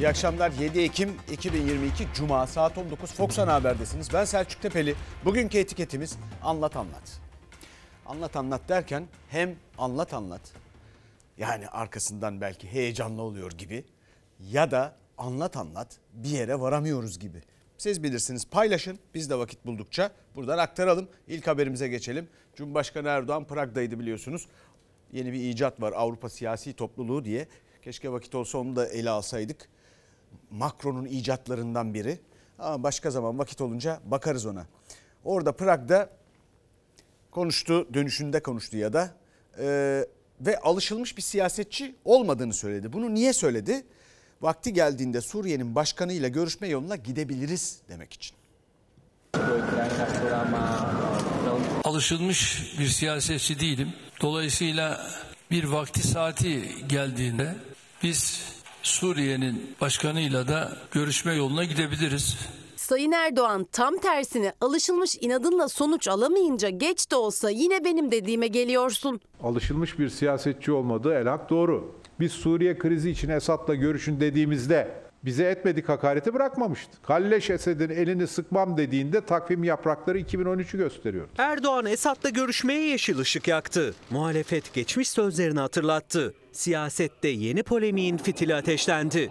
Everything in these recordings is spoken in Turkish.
İyi akşamlar. 7 Ekim 2022 Cuma saat 19 Fox Ana Haber'desiniz. Ben Selçuk Tepeli. Bugünkü etiketimiz anlat anlat. Anlat anlat derken hem anlat anlat yani arkasından belki heyecanlı oluyor gibi ya da anlat anlat bir yere varamıyoruz gibi. Siz bilirsiniz paylaşın biz de vakit buldukça buradan aktaralım. İlk haberimize geçelim. Cumhurbaşkanı Erdoğan Prag'daydı biliyorsunuz. Yeni bir icat var Avrupa Siyasi Topluluğu diye. Keşke vakit olsa onu da ele alsaydık. Macron'un icatlarından biri. Ama başka zaman vakit olunca bakarız ona. Orada Prag'da konuştu, dönüşünde konuştu ya da e, ve alışılmış bir siyasetçi olmadığını söyledi. Bunu niye söyledi? Vakti geldiğinde Suriye'nin başkanıyla görüşme yoluna gidebiliriz demek için. Alışılmış bir siyasetçi değilim. Dolayısıyla bir vakti saati geldiğinde biz Suriye'nin başkanıyla da görüşme yoluna gidebiliriz. Sayın Erdoğan tam tersine alışılmış inadınla sonuç alamayınca geç de olsa yine benim dediğime geliyorsun. Alışılmış bir siyasetçi olmadığı elhak doğru. Biz Suriye krizi için Esad'la görüşün dediğimizde bize etmedik hakareti bırakmamıştı. Kalleş Esed'in elini sıkmam dediğinde takvim yaprakları 2013'ü gösteriyor. Erdoğan Esad'la görüşmeye yeşil ışık yaktı. Muhalefet geçmiş sözlerini hatırlattı. Siyasette yeni polemiğin fitili ateşlendi.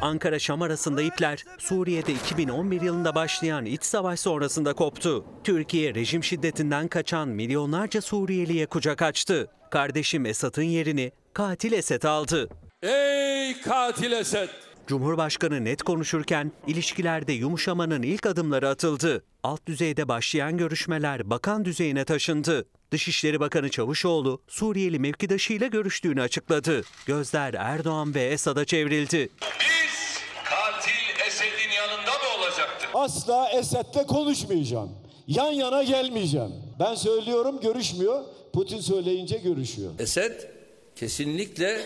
Ankara-Şam arasında ipler Suriye'de 2011 yılında başlayan iç savaş sonrasında koptu. Türkiye rejim şiddetinden kaçan milyonlarca Suriyeliye kucak açtı. Kardeşim Esad'ın yerini katil Esed aldı. Ey katil Esed! Cumhurbaşkanı net konuşurken ilişkilerde yumuşamanın ilk adımları atıldı. Alt düzeyde başlayan görüşmeler bakan düzeyine taşındı. Dışişleri Bakanı Çavuşoğlu Suriyeli mevkidaşıyla görüştüğünü açıkladı. Gözler Erdoğan ve Esad'a çevrildi. Biz katil Esed'in yanında mı olacaktık? Asla Esed'le konuşmayacağım. Yan yana gelmeyeceğim. Ben söylüyorum görüşmüyor. Putin söyleyince görüşüyor. Esed kesinlikle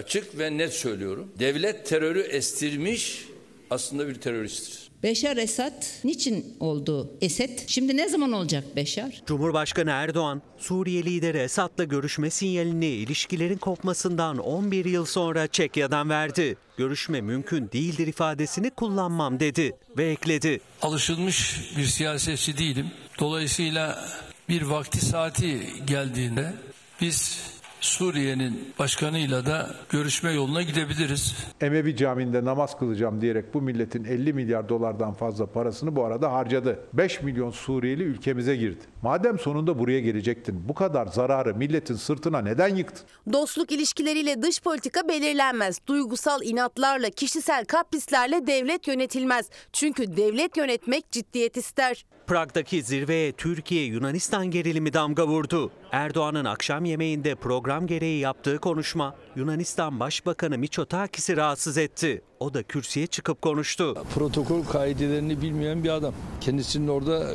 açık ve net söylüyorum. Devlet terörü estirmiş aslında bir teröristtir. Beşar Esad niçin oldu Esed? Şimdi ne zaman olacak Beşar? Cumhurbaşkanı Erdoğan, Suriye lideri Esad'la görüşme sinyalini ilişkilerin kopmasından 11 yıl sonra Çekya'dan verdi. Görüşme mümkün değildir ifadesini kullanmam dedi ve ekledi. Alışılmış bir siyasetçi değilim. Dolayısıyla bir vakti saati geldiğinde biz Suriye'nin başkanıyla da görüşme yoluna gidebiliriz. Emevi Camii'nde namaz kılacağım diyerek bu milletin 50 milyar dolardan fazla parasını bu arada harcadı. 5 milyon Suriyeli ülkemize girdi. Madem sonunda buraya gelecektin bu kadar zararı milletin sırtına neden yıktın? Dostluk ilişkileriyle dış politika belirlenmez. Duygusal inatlarla, kişisel kaprislerle devlet yönetilmez. Çünkü devlet yönetmek ciddiyet ister. Prag'daki zirveye Türkiye-Yunanistan gerilimi damga vurdu. Erdoğan'ın akşam yemeğinde program gereği yaptığı konuşma Yunanistan Başbakanı Mitsotakis'i rahatsız etti. O da kürsüye çıkıp konuştu. Protokol kaidelerini bilmeyen bir adam. Kendisinin orada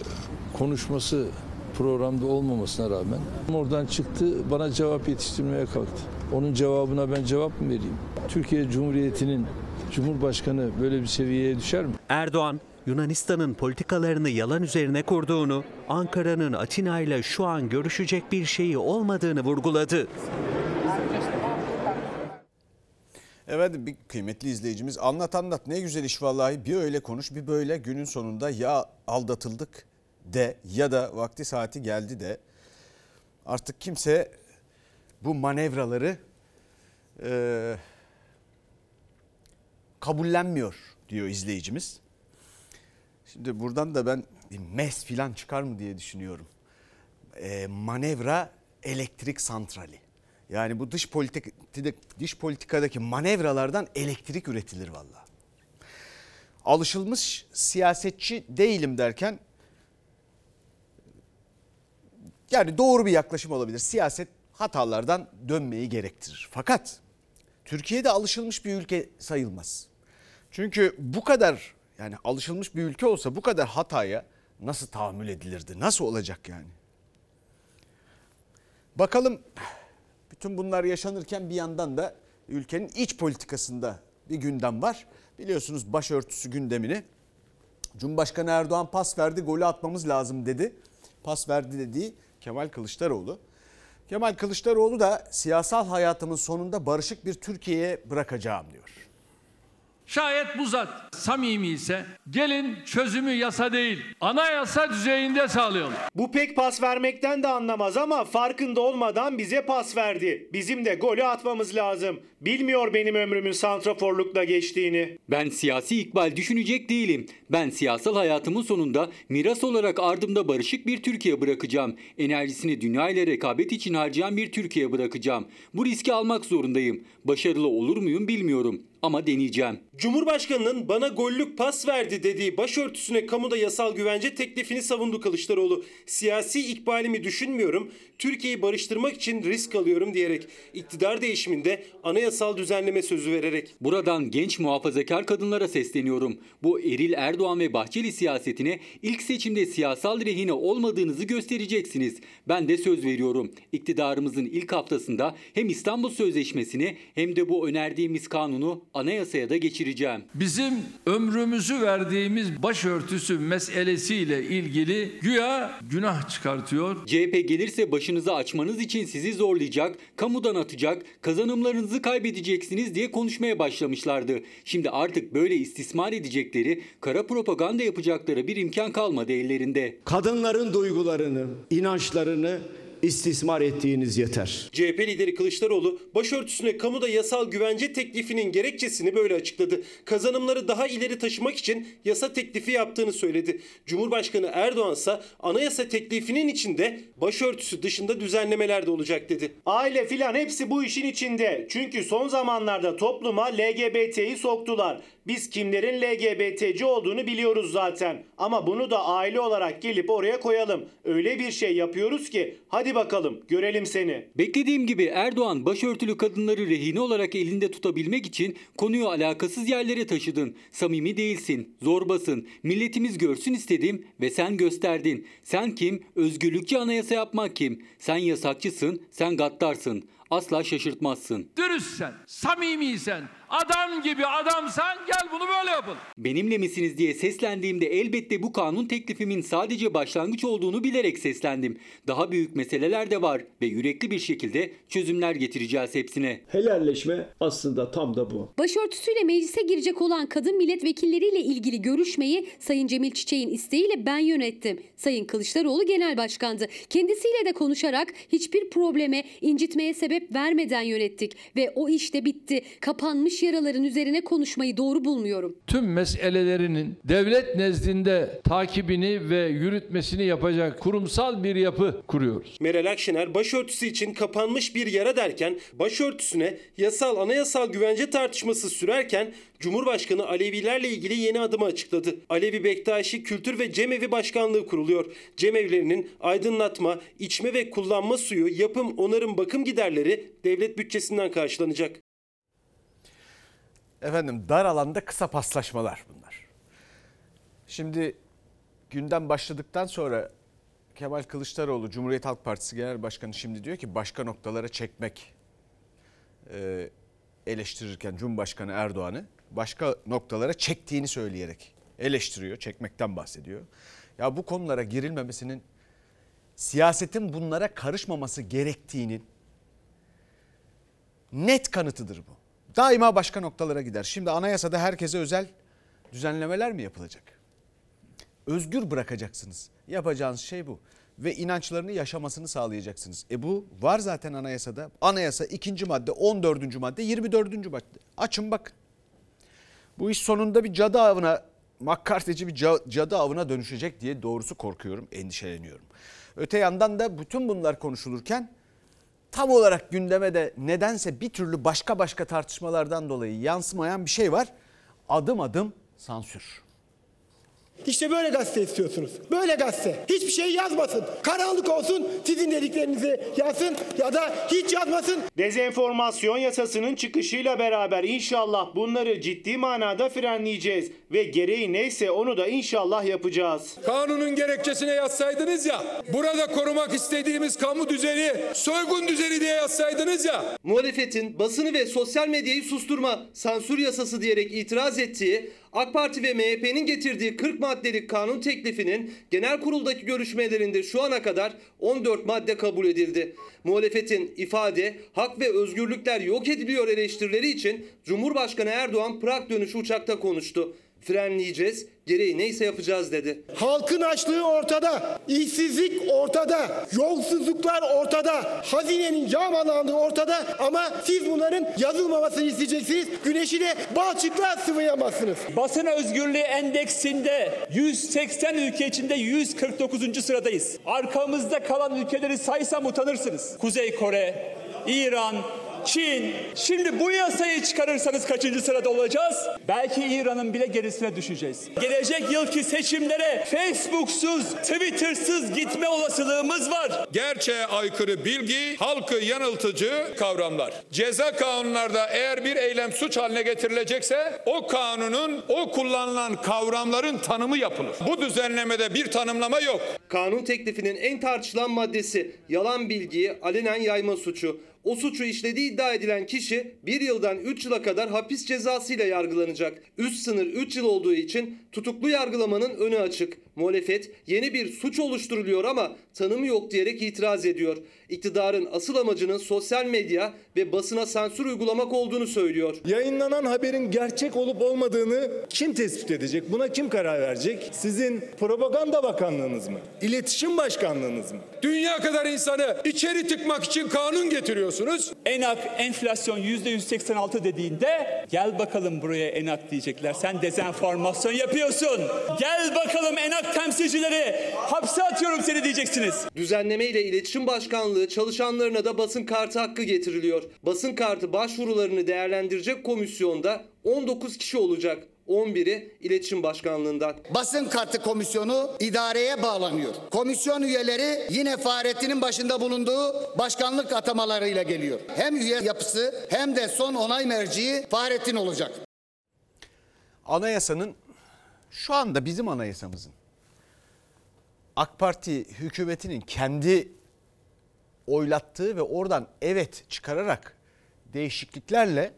konuşması programda olmamasına rağmen oradan çıktı bana cevap yetiştirmeye kalktı. Onun cevabına ben cevap mı vereyim? Türkiye Cumhuriyeti'nin Cumhurbaşkanı böyle bir seviyeye düşer mi? Erdoğan Yunanistan'ın politikalarını yalan üzerine kurduğunu, Ankara'nın Atina ile şu an görüşecek bir şeyi olmadığını vurguladı. Evet bir kıymetli izleyicimiz anlat anlat ne güzel iş vallahi bir öyle konuş bir böyle günün sonunda ya aldatıldık de ya da vakti saati geldi de artık kimse bu manevraları e, kabullenmiyor diyor izleyicimiz. Şimdi buradan da ben mes filan çıkar mı diye düşünüyorum. E, manevra elektrik santrali. Yani bu dış politik dış politikadaki manevralardan elektrik üretilir valla. Alışılmış siyasetçi değilim derken yani doğru bir yaklaşım olabilir. Siyaset hatalardan dönmeyi gerektirir. Fakat Türkiye'de alışılmış bir ülke sayılmaz. Çünkü bu kadar yani alışılmış bir ülke olsa bu kadar hataya nasıl tahammül edilirdi? Nasıl olacak yani? Bakalım bütün bunlar yaşanırken bir yandan da ülkenin iç politikasında bir gündem var. Biliyorsunuz başörtüsü gündemini Cumhurbaşkanı Erdoğan pas verdi golü atmamız lazım dedi. Pas verdi dediği Kemal Kılıçdaroğlu. Kemal Kılıçdaroğlu da siyasal hayatımın sonunda barışık bir Türkiye'ye bırakacağım diyor. Şayet bu zat samimi ise gelin çözümü yasa değil anayasa düzeyinde sağlayalım. Bu pek pas vermekten de anlamaz ama farkında olmadan bize pas verdi. Bizim de golü atmamız lazım. Bilmiyor benim ömrümün santraforlukla geçtiğini. Ben siyasi ikbal düşünecek değilim. Ben siyasal hayatımın sonunda miras olarak ardımda barışık bir Türkiye bırakacağım. Enerjisini dünya ile rekabet için harcayan bir Türkiye bırakacağım. Bu riski almak zorundayım. Başarılı olur muyum bilmiyorum ama deneyeceğim. Cumhurbaşkanının bana gollük pas verdi dediği başörtüsüne kamuda yasal güvence teklifini savundu Kılıçdaroğlu. Siyasi ikbalimi düşünmüyorum, Türkiye'yi barıştırmak için risk alıyorum diyerek iktidar değişiminde anayasal düzenleme sözü vererek. Buradan genç muhafazakar kadınlara sesleniyorum. Bu Eril Erdoğan ve Bahçeli siyasetine ilk seçimde siyasal rehine olmadığınızı göstereceksiniz. Ben de söz veriyorum. İktidarımızın ilk haftasında hem İstanbul Sözleşmesi'ni hem de bu önerdiğimiz kanunu anayasaya da geçireceğim. Bizim ömrümüzü verdiğimiz başörtüsü meselesiyle ilgili güya günah çıkartıyor. CHP gelirse başınızı açmanız için sizi zorlayacak, kamudan atacak, kazanımlarınızı kaybedeceksiniz diye konuşmaya başlamışlardı. Şimdi artık böyle istismar edecekleri, kara propaganda yapacakları bir imkan kalmadı ellerinde. Kadınların duygularını, inançlarını istismar ettiğiniz yeter. CHP lideri Kılıçdaroğlu başörtüsüne kamuda yasal güvence teklifinin gerekçesini böyle açıkladı. Kazanımları daha ileri taşımak için yasa teklifi yaptığını söyledi. Cumhurbaşkanı Erdoğan ise anayasa teklifinin içinde başörtüsü dışında düzenlemeler de olacak dedi. Aile filan hepsi bu işin içinde. Çünkü son zamanlarda topluma LGBT'yi soktular. Biz kimlerin LGBT'ci olduğunu biliyoruz zaten. Ama bunu da aile olarak gelip oraya koyalım. Öyle bir şey yapıyoruz ki hadi bakalım görelim seni. Beklediğim gibi Erdoğan başörtülü kadınları rehine olarak elinde tutabilmek için konuyu alakasız yerlere taşıdın. Samimi değilsin, zorbasın, milletimiz görsün istedim ve sen gösterdin. Sen kim? Özgürlükçü anayasa yapmak kim? Sen yasakçısın, sen gaddarsın. Asla şaşırtmazsın. Dürüstsen, samimiysen, adam gibi adamsan gel bunu böyle yapın. Benimle misiniz diye seslendiğimde elbette bu kanun teklifimin sadece başlangıç olduğunu bilerek seslendim. Daha büyük meseleler de var ve yürekli bir şekilde çözümler getireceğiz hepsine. Helalleşme aslında tam da bu. Başörtüsüyle meclise girecek olan kadın milletvekilleriyle ilgili görüşmeyi Sayın Cemil Çiçek'in isteğiyle ben yönettim. Sayın Kılıçdaroğlu genel başkandı. Kendisiyle de konuşarak hiçbir probleme, incitmeye sebep vermeden yönettik ve o işte bitti. Kapanmış yaraların üzerine konuşmayı doğru bulmuyorum. Tüm meselelerinin devlet nezdinde takibini ve yürütmesini yapacak kurumsal bir yapı kuruyoruz. Meral Akşener başörtüsü için kapanmış bir yara derken başörtüsüne yasal anayasal güvence tartışması sürerken Cumhurbaşkanı Alevilerle ilgili yeni adımı açıkladı. Alevi Bektaşi Kültür ve Cemevi Başkanlığı kuruluyor. Cemevlerinin aydınlatma, içme ve kullanma suyu, yapım, onarım, bakım giderleri devlet bütçesinden karşılanacak. Efendim dar alanda kısa paslaşmalar bunlar. Şimdi gündem başladıktan sonra Kemal Kılıçdaroğlu Cumhuriyet Halk Partisi Genel Başkanı şimdi diyor ki başka noktalara çekmek e, eleştirirken Cumhurbaşkanı Erdoğan'ı başka noktalara çektiğini söyleyerek eleştiriyor, çekmekten bahsediyor. Ya bu konulara girilmemesinin siyasetin bunlara karışmaması gerektiğinin net kanıtıdır bu. Daima başka noktalara gider. Şimdi anayasada herkese özel düzenlemeler mi yapılacak? Özgür bırakacaksınız. Yapacağınız şey bu. Ve inançlarını yaşamasını sağlayacaksınız. E bu var zaten anayasada. Anayasa 2. madde, 14. madde, 24. madde. Açın bakın. Bu iş sonunda bir cadı avına, makkarteci bir cadı avına dönüşecek diye doğrusu korkuyorum, endişeleniyorum. Öte yandan da bütün bunlar konuşulurken tam olarak gündeme de nedense bir türlü başka başka tartışmalardan dolayı yansımayan bir şey var. Adım adım sansür. İşte böyle gazete istiyorsunuz. Böyle gazete. Hiçbir şey yazmasın. Karanlık olsun sizin dediklerinizi yazsın ya da hiç yazmasın. Dezenformasyon yasasının çıkışıyla beraber inşallah bunları ciddi manada frenleyeceğiz. Ve gereği neyse onu da inşallah yapacağız. Kanunun gerekçesine yazsaydınız ya, burada korumak istediğimiz kamu düzeni soygun düzeni diye yazsaydınız ya. Muhalefetin basını ve sosyal medyayı susturma, sansür yasası diyerek itiraz ettiği AK Parti ve MHP'nin getirdiği 40 maddelik kanun teklifinin genel kuruldaki görüşmelerinde şu ana kadar 14 madde kabul edildi. Muhalefetin ifade, hak ve özgürlükler yok ediliyor eleştirileri için Cumhurbaşkanı Erdoğan Prag dönüşü uçakta konuştu. Frenleyeceğiz, gereği neyse yapacağız dedi. Halkın açlığı ortada, işsizlik ortada, yolsuzluklar ortada, hazinenin yağmalandığı ortada ama siz bunların yazılmamasını isteyeceksiniz. Güneşi de balçıkla sıvayamazsınız. Basın özgürlüğü endeksinde 180 ülke içinde 149. sıradayız. Arkamızda kalan ülkeleri saysam utanırsınız. Kuzey Kore, İran, Çin. Şimdi bu yasayı çıkarırsanız kaçıncı sırada olacağız? Belki İran'ın bile gerisine düşeceğiz. Gelecek yılki seçimlere Facebook'suz, Twitter'sız gitme olasılığımız var. Gerçeğe aykırı bilgi, halkı yanıltıcı kavramlar. Ceza kanunlarda eğer bir eylem suç haline getirilecekse o kanunun o kullanılan kavramların tanımı yapılır. Bu düzenlemede bir tanımlama yok. Kanun teklifinin en tartışılan maddesi yalan bilgiyi alenen yayma suçu. O suçu işlediği iddia edilen kişi 1 yıldan 3 yıla kadar hapis cezasıyla yargılanacak. Üst sınır 3 yıl olduğu için tutuklu yargılamanın önü açık. Muhalefet yeni bir suç oluşturuluyor ama tanımı yok diyerek itiraz ediyor. İktidarın asıl amacının sosyal medya ve basına sansür uygulamak olduğunu söylüyor. Yayınlanan haberin gerçek olup olmadığını kim tespit edecek? Buna kim karar verecek? Sizin propaganda bakanlığınız mı? İletişim başkanlığınız mı? Dünya kadar insanı içeri tıkmak için kanun getiriyorsunuz. Enak enflasyon %186 dediğinde gel bakalım buraya Enak diyecekler. Sen dezenformasyon yapıyorsun. Gel bakalım Enak temsilcileri. Hapse atıyorum seni diyeceksiniz. Düzenleme ile İletişim Başkanlığı çalışanlarına da basın kartı hakkı getiriliyor. Basın kartı başvurularını değerlendirecek komisyonda 19 kişi olacak. 11'i İletişim Başkanlığından. Basın kartı komisyonu idareye bağlanıyor. Komisyon üyeleri yine Fahrettin'in başında bulunduğu başkanlık atamalarıyla geliyor. Hem üye yapısı hem de son onay merciği Fahrettin olacak. Anayasanın şu anda bizim anayasamızın AK Parti hükümetinin kendi oylattığı ve oradan evet çıkararak değişikliklerle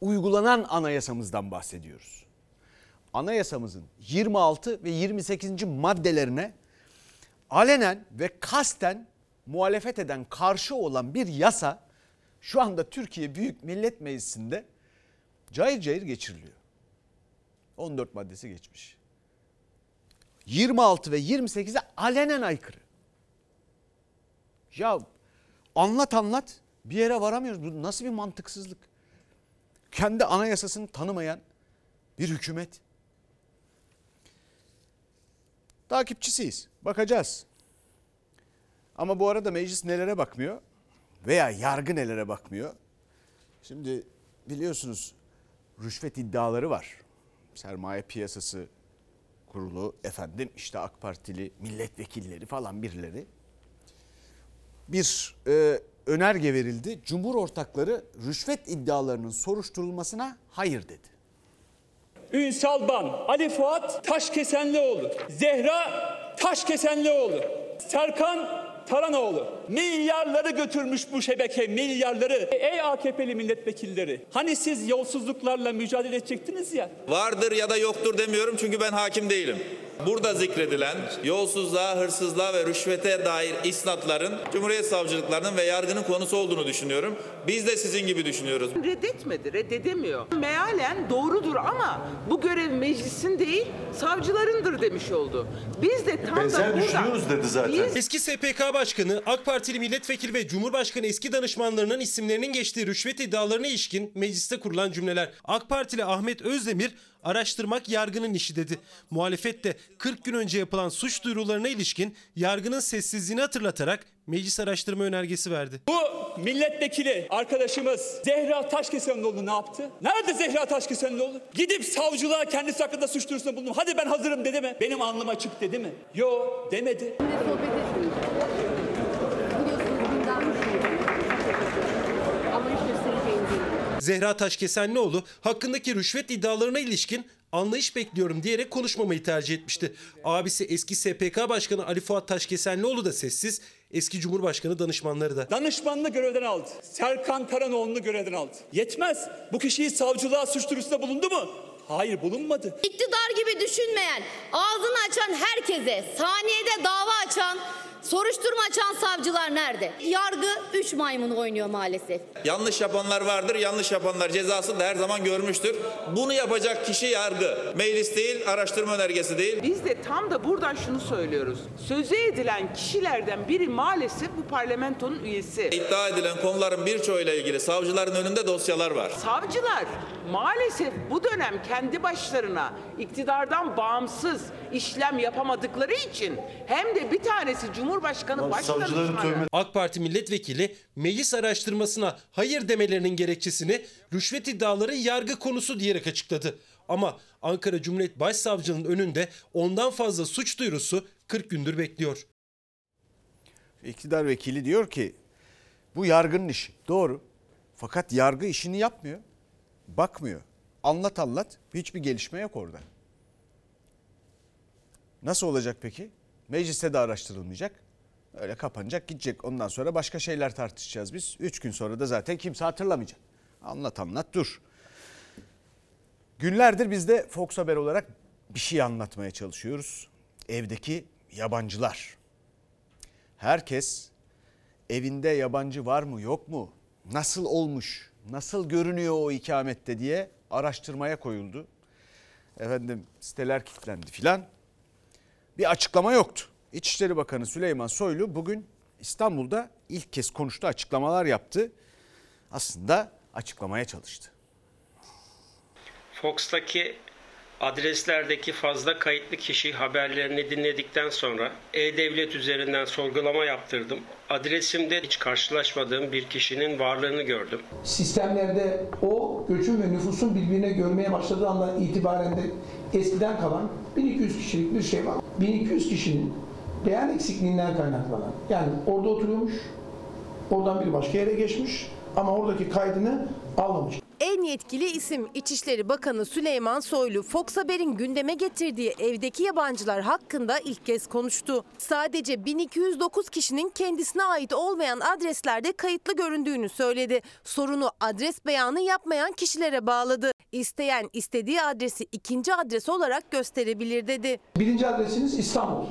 uygulanan anayasamızdan bahsediyoruz. Anayasamızın 26 ve 28. maddelerine alenen ve kasten muhalefet eden karşı olan bir yasa şu anda Türkiye Büyük Millet Meclisi'nde cayır cayır geçiriliyor. 14 maddesi geçmiş. 26 ve 28'e alenen aykırı. Ya anlat anlat bir yere varamıyoruz. Bu nasıl bir mantıksızlık? Kendi anayasasını tanımayan bir hükümet. Takipçisiyiz. Bakacağız. Ama bu arada meclis nelere bakmıyor? Veya yargı nelere bakmıyor? Şimdi biliyorsunuz rüşvet iddiaları var. Sermaye piyasası kurulu efendim işte AK Partili milletvekilleri falan birileri bir e, önerge verildi. Cumhur ortakları rüşvet iddialarının soruşturulmasına hayır dedi. Ünsal Ban, Ali Fuat Taşkesenlioğlu, Zehra Taşkesenlioğlu, Serkan Taranoğlu milyarları götürmüş bu şebeke milyarları. Ey AKP'li milletvekilleri hani siz yolsuzluklarla mücadele edecektiniz ya. Vardır ya da yoktur demiyorum çünkü ben hakim değilim. Burada zikredilen yolsuzluğa, hırsızlığa ve rüşvete dair isnatların Cumhuriyet Savcılıklarının ve yargının konusu olduğunu düşünüyorum. Biz de sizin gibi düşünüyoruz. Reddetmedi, reddedemiyor. Mealen doğrudur ama bu görev meclisin değil, savcılarındır demiş oldu. Biz de tam da burada... Biz Eski SPK Başkanı, AK Partili milletvekili ve Cumhurbaşkanı eski danışmanlarının isimlerinin geçtiği rüşvet iddialarına ilişkin mecliste kurulan cümleler. AK Partili Ahmet Özdemir araştırmak yargının işi dedi. Muhalefet de 40 gün önce yapılan suç duyurularına ilişkin yargının sessizliğini hatırlatarak meclis araştırma önergesi verdi. Bu milletvekili arkadaşımız Zehra Taşkesenoğlu ne yaptı? Nerede Zehra Taşkesenoğlu? Gidip savcılığa kendisi hakkında suç duyurusunda bulundu. Hadi ben hazırım dedi mi? Benim alnım açık dedi mi? Yo demedi. Zehra Taşkesenlioğlu hakkındaki rüşvet iddialarına ilişkin anlayış bekliyorum diyerek konuşmamayı tercih etmişti. Abisi eski SPK Başkanı Ali Fuat Taşkesenlioğlu da sessiz, eski Cumhurbaşkanı danışmanları da. Danışmanını görevden aldı. Serkan Karanoğlu'nu görevden aldı. Yetmez. Bu kişiyi savcılığa suç duyurusunda bulundu mu? Hayır bulunmadı. İktidar gibi düşünmeyen, ağzını açan herkese, saniyede dava açan, soruşturma açan savcılar nerede? Yargı üç maymun oynuyor maalesef. Yanlış yapanlar vardır. Yanlış yapanlar cezasını da her zaman görmüştür. Bunu yapacak kişi yargı. Meclis değil, araştırma önergesi değil. Biz de tam da buradan şunu söylüyoruz. Sözü edilen kişilerden biri maalesef bu parlamentonun üyesi. İddia edilen konuların birçoğuyla ilgili savcıların önünde dosyalar var. Savcılar maalesef bu dönem kendi başlarına iktidardan bağımsız işlem yapamadıkları için hem de bir tanesi Cumhurbaşkanı Başdanışmanı. AK Parti milletvekili meclis araştırmasına hayır demelerinin gerekçesini rüşvet iddiaları yargı konusu diyerek açıkladı. Ama Ankara Cumhuriyet Başsavcılığının önünde ondan fazla suç duyurusu 40 gündür bekliyor. İktidar vekili diyor ki bu yargının işi. Doğru. Fakat yargı işini yapmıyor. Bakmıyor. Anlat anlat. Hiçbir gelişme yok orada. Nasıl olacak peki? Mecliste de araştırılmayacak. Öyle kapanacak gidecek. Ondan sonra başka şeyler tartışacağız biz. Üç gün sonra da zaten kimse hatırlamayacak. Anlat anlat dur. Günlerdir biz de Fox Haber olarak bir şey anlatmaya çalışıyoruz. Evdeki yabancılar. Herkes evinde yabancı var mı yok mu? Nasıl olmuş? Nasıl görünüyor o ikamette diye araştırmaya koyuldu. Efendim siteler kilitlendi filan. Bir açıklama yoktu. İçişleri Bakanı Süleyman Soylu bugün İstanbul'da ilk kez konuştu, açıklamalar yaptı. Aslında açıklamaya çalıştı. Fox'taki adreslerdeki fazla kayıtlı kişi haberlerini dinledikten sonra E-Devlet üzerinden sorgulama yaptırdım. Adresimde hiç karşılaşmadığım bir kişinin varlığını gördüm. Sistemlerde o göçün ve nüfusun birbirine görmeye başladığı andan itibaren de eskiden kalan 1200 kişilik bir şey var. 1200 kişinin beyan eksikliğinden kaynaklanan yani orada oturuyormuş, oradan bir başka yere geçmiş ama oradaki kaydını almamış. En yetkili isim İçişleri Bakanı Süleyman Soylu, Fox Haber'in gündeme getirdiği evdeki yabancılar hakkında ilk kez konuştu. Sadece 1209 kişinin kendisine ait olmayan adreslerde kayıtlı göründüğünü söyledi. Sorunu adres beyanı yapmayan kişilere bağladı. İsteyen istediği adresi ikinci adres olarak gösterebilir dedi. Birinci adresiniz İstanbul.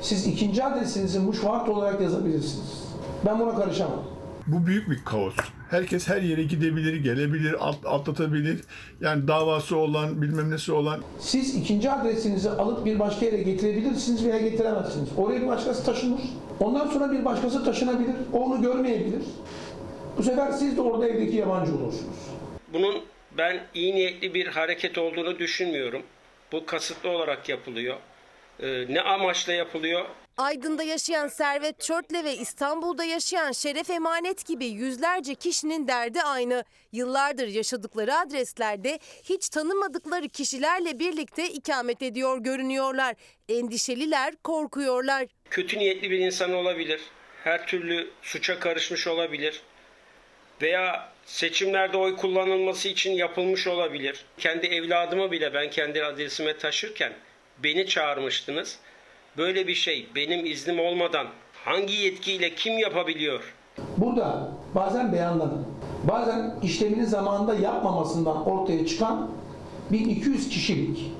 Siz ikinci adresinizi Muşvart olarak yazabilirsiniz. Ben buna karışamam. Bu büyük bir kaos. Herkes her yere gidebilir, gelebilir, at- atlatabilir. Yani davası olan, bilmem nesi olan. Siz ikinci adresinizi alıp bir başka yere getirebilirsiniz veya getiremezsiniz. Oraya bir başkası taşınır. Ondan sonra bir başkası taşınabilir. O onu görmeyebilir. Bu sefer siz de orada evdeki yabancı olursunuz. Bunun ben iyi niyetli bir hareket olduğunu düşünmüyorum. Bu kasıtlı olarak yapılıyor. Ee, ne amaçla yapılıyor? Aydın'da yaşayan Servet Çörtle ve İstanbul'da yaşayan Şeref Emanet gibi yüzlerce kişinin derdi aynı. Yıllardır yaşadıkları adreslerde hiç tanımadıkları kişilerle birlikte ikamet ediyor görünüyorlar. Endişeliler, korkuyorlar. Kötü niyetli bir insan olabilir. Her türlü suça karışmış olabilir. Veya seçimlerde oy kullanılması için yapılmış olabilir. Kendi evladımı bile ben kendi adresime taşırken beni çağırmıştınız. Böyle bir şey benim iznim olmadan hangi yetkiyle kim yapabiliyor? Burada bazen beyanların, bazen işlemini zamanında yapmamasından ortaya çıkan 1200 kişilik,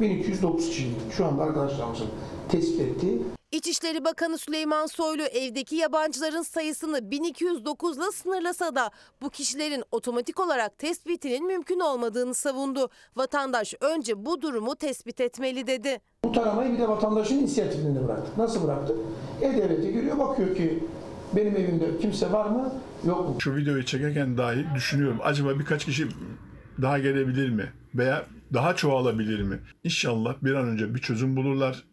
1209 kişilik şu anda arkadaşlarımızın tespit ettiği İçişleri Bakanı Süleyman Soylu evdeki yabancıların sayısını 1209 ile sınırlasa da bu kişilerin otomatik olarak tespitinin mümkün olmadığını savundu. Vatandaş önce bu durumu tespit etmeli dedi. Bu taramayı bir de vatandaşın inisiyatifinde bıraktık. Nasıl bıraktık? E-Devlet'e giriyor bakıyor ki benim evimde kimse var mı yok mu? Şu videoyu çekerken dahi düşünüyorum. Acaba birkaç kişi daha gelebilir mi? Veya daha çoğalabilir mi? İnşallah bir an önce bir çözüm bulurlar.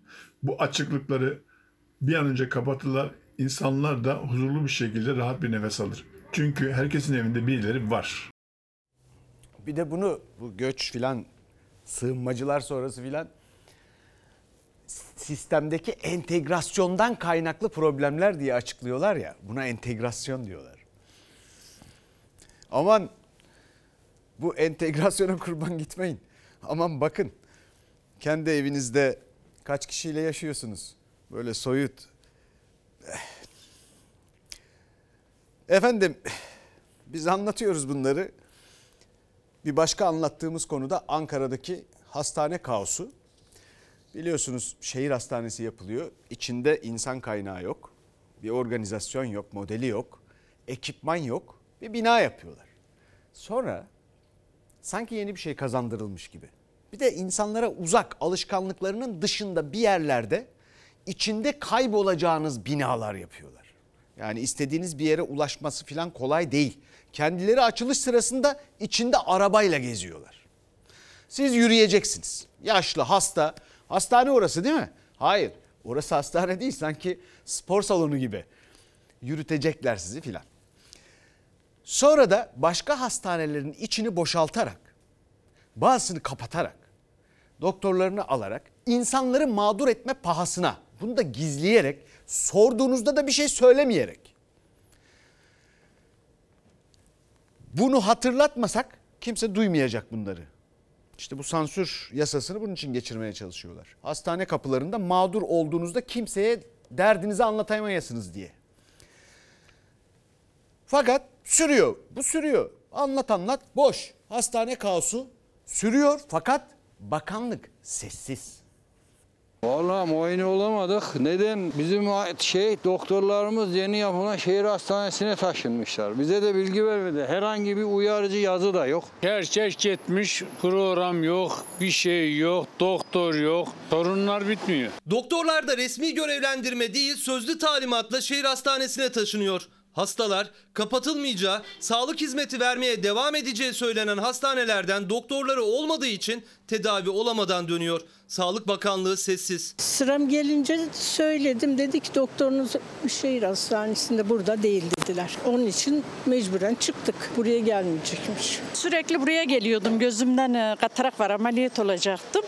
Bu açıklıkları bir an önce kapatırlar. İnsanlar da huzurlu bir şekilde rahat bir nefes alır. Çünkü herkesin evinde birileri var. Bir de bunu bu göç filan sığınmacılar sonrası filan sistemdeki entegrasyondan kaynaklı problemler diye açıklıyorlar ya. Buna entegrasyon diyorlar. Aman bu entegrasyona kurban gitmeyin. Aman bakın kendi evinizde kaç kişiyle yaşıyorsunuz? Böyle soyut. Efendim biz anlatıyoruz bunları. Bir başka anlattığımız konu da Ankara'daki hastane kaosu. Biliyorsunuz şehir hastanesi yapılıyor. İçinde insan kaynağı yok. Bir organizasyon yok, modeli yok. Ekipman yok. Bir bina yapıyorlar. Sonra sanki yeni bir şey kazandırılmış gibi. Bir de insanlara uzak, alışkanlıklarının dışında bir yerlerde içinde kaybolacağınız binalar yapıyorlar. Yani istediğiniz bir yere ulaşması falan kolay değil. Kendileri açılış sırasında içinde arabayla geziyorlar. Siz yürüyeceksiniz. Yaşlı, hasta. Hastane orası değil mi? Hayır. Orası hastane değil sanki spor salonu gibi. Yürütecekler sizi filan. Sonra da başka hastanelerin içini boşaltarak, bazısını kapatarak, doktorlarını alarak, insanları mağdur etme pahasına, bunu da gizleyerek, sorduğunuzda da bir şey söylemeyerek. Bunu hatırlatmasak kimse duymayacak bunları. İşte bu sansür yasasını bunun için geçirmeye çalışıyorlar. Hastane kapılarında mağdur olduğunuzda kimseye derdinizi anlatamayasınız diye. Fakat sürüyor. Bu sürüyor. Anlat anlat boş. Hastane kaosu sürüyor fakat bakanlık sessiz. Vallahi muayene olamadık. Neden? Bizim şey doktorlarımız yeni yapılan şehir hastanesine taşınmışlar. Bize de bilgi vermedi. Herhangi bir uyarıcı yazı da yok. Gerçek etmiş program yok, bir şey yok, doktor yok. Sorunlar bitmiyor. Doktorlar da resmi görevlendirme değil sözlü talimatla şehir hastanesine taşınıyor. Hastalar kapatılmayacağı, sağlık hizmeti vermeye devam edeceği söylenen hastanelerden doktorları olmadığı için tedavi olamadan dönüyor. Sağlık Bakanlığı sessiz. Sıram gelince söyledim. Dedi ki doktorunuz şehir hastanesinde burada değil dediler. Onun için mecburen çıktık. Buraya gelmeyecekmiş. Sürekli buraya geliyordum. Gözümden e, katarak var ameliyat olacaktım.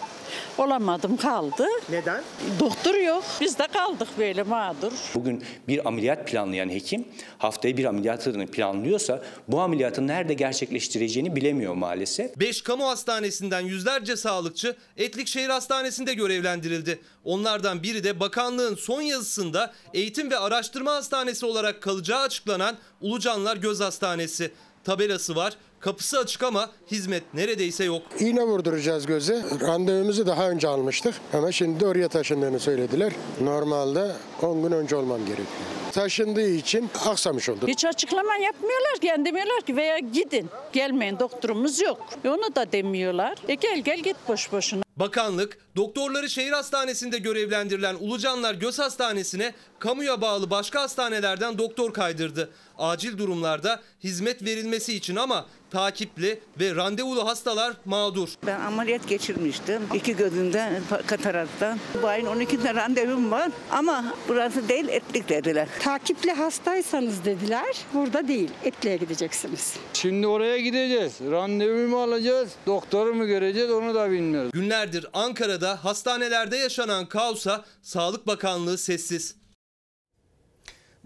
Olamadım kaldı. Neden? Doktor yok. Biz de kaldık böyle mağdur. Bugün bir ameliyat planlayan hekim haftaya bir ameliyatını planlıyorsa bu ameliyatı nerede gerçekleştireceğini bilemiyor maalesef. 5 kamu hastanesinden yüzlerce sağlıkçı Etlik Şehir Hastanesi'nde görevlendirildi. Onlardan biri de bakanlığın son yazısında eğitim ve araştırma hastanesi olarak kalacağı açıklanan Ulucanlar Göz Hastanesi. Tabelası var. Kapısı açık ama hizmet neredeyse yok. İğne vurduracağız göze. Randevumuzu daha önce almıştık ama şimdi oraya taşındığını söylediler. Normalde 10 gün önce olmam gerekiyor. Taşındığı için aksamış oldu. Hiç açıklama yapmıyorlar ki. Yani demiyorlar ki veya gidin. Gelmeyin doktorumuz yok. E onu da demiyorlar. E gel gel git boş boşuna. Bakanlık doktorları şehir hastanesinde görevlendirilen Ulucanlar Göz Hastanesi'ne kamuya bağlı başka hastanelerden doktor kaydırdı. Acil durumlarda hizmet verilmesi için ama takipli ve randevulu hastalar mağdur. Ben ameliyat geçirmiştim. İki gözümden kataraktan. Bu ayın 12'sinde randevum var ama burası değil etlik dediler. Takipli hastaysanız dediler. Burada değil. Etli'ye gideceksiniz. Şimdi oraya gideceğiz. Randevu mu alacağız? Doktoru mu göreceğiz onu da bilmiyoruz. Günlerdir Ankara'da hastanelerde yaşanan kaosa Sağlık Bakanlığı sessiz.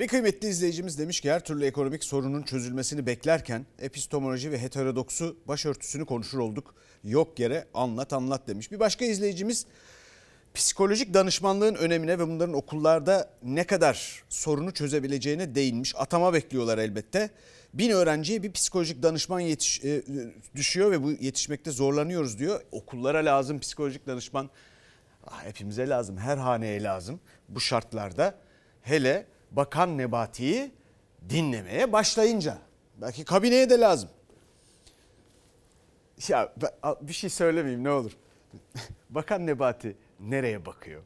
Bir kıymetli izleyicimiz demiş ki her türlü ekonomik sorunun çözülmesini beklerken epistemoloji ve heterodoksu başörtüsünü konuşur olduk. Yok yere anlat anlat demiş. Bir başka izleyicimiz psikolojik danışmanlığın önemine ve bunların okullarda ne kadar sorunu çözebileceğine değinmiş. Atama bekliyorlar elbette. Bin öğrenciye bir psikolojik danışman yetiş, e, düşüyor ve bu yetişmekte zorlanıyoruz diyor. Okullara lazım psikolojik danışman. Ah, hepimize lazım, her haneye lazım bu şartlarda. Hele Bakan Nebati'yi dinlemeye başlayınca. Belki kabineye de lazım. Ya bir şey söylemeyeyim ne olur. Bakan Nebati nereye bakıyor?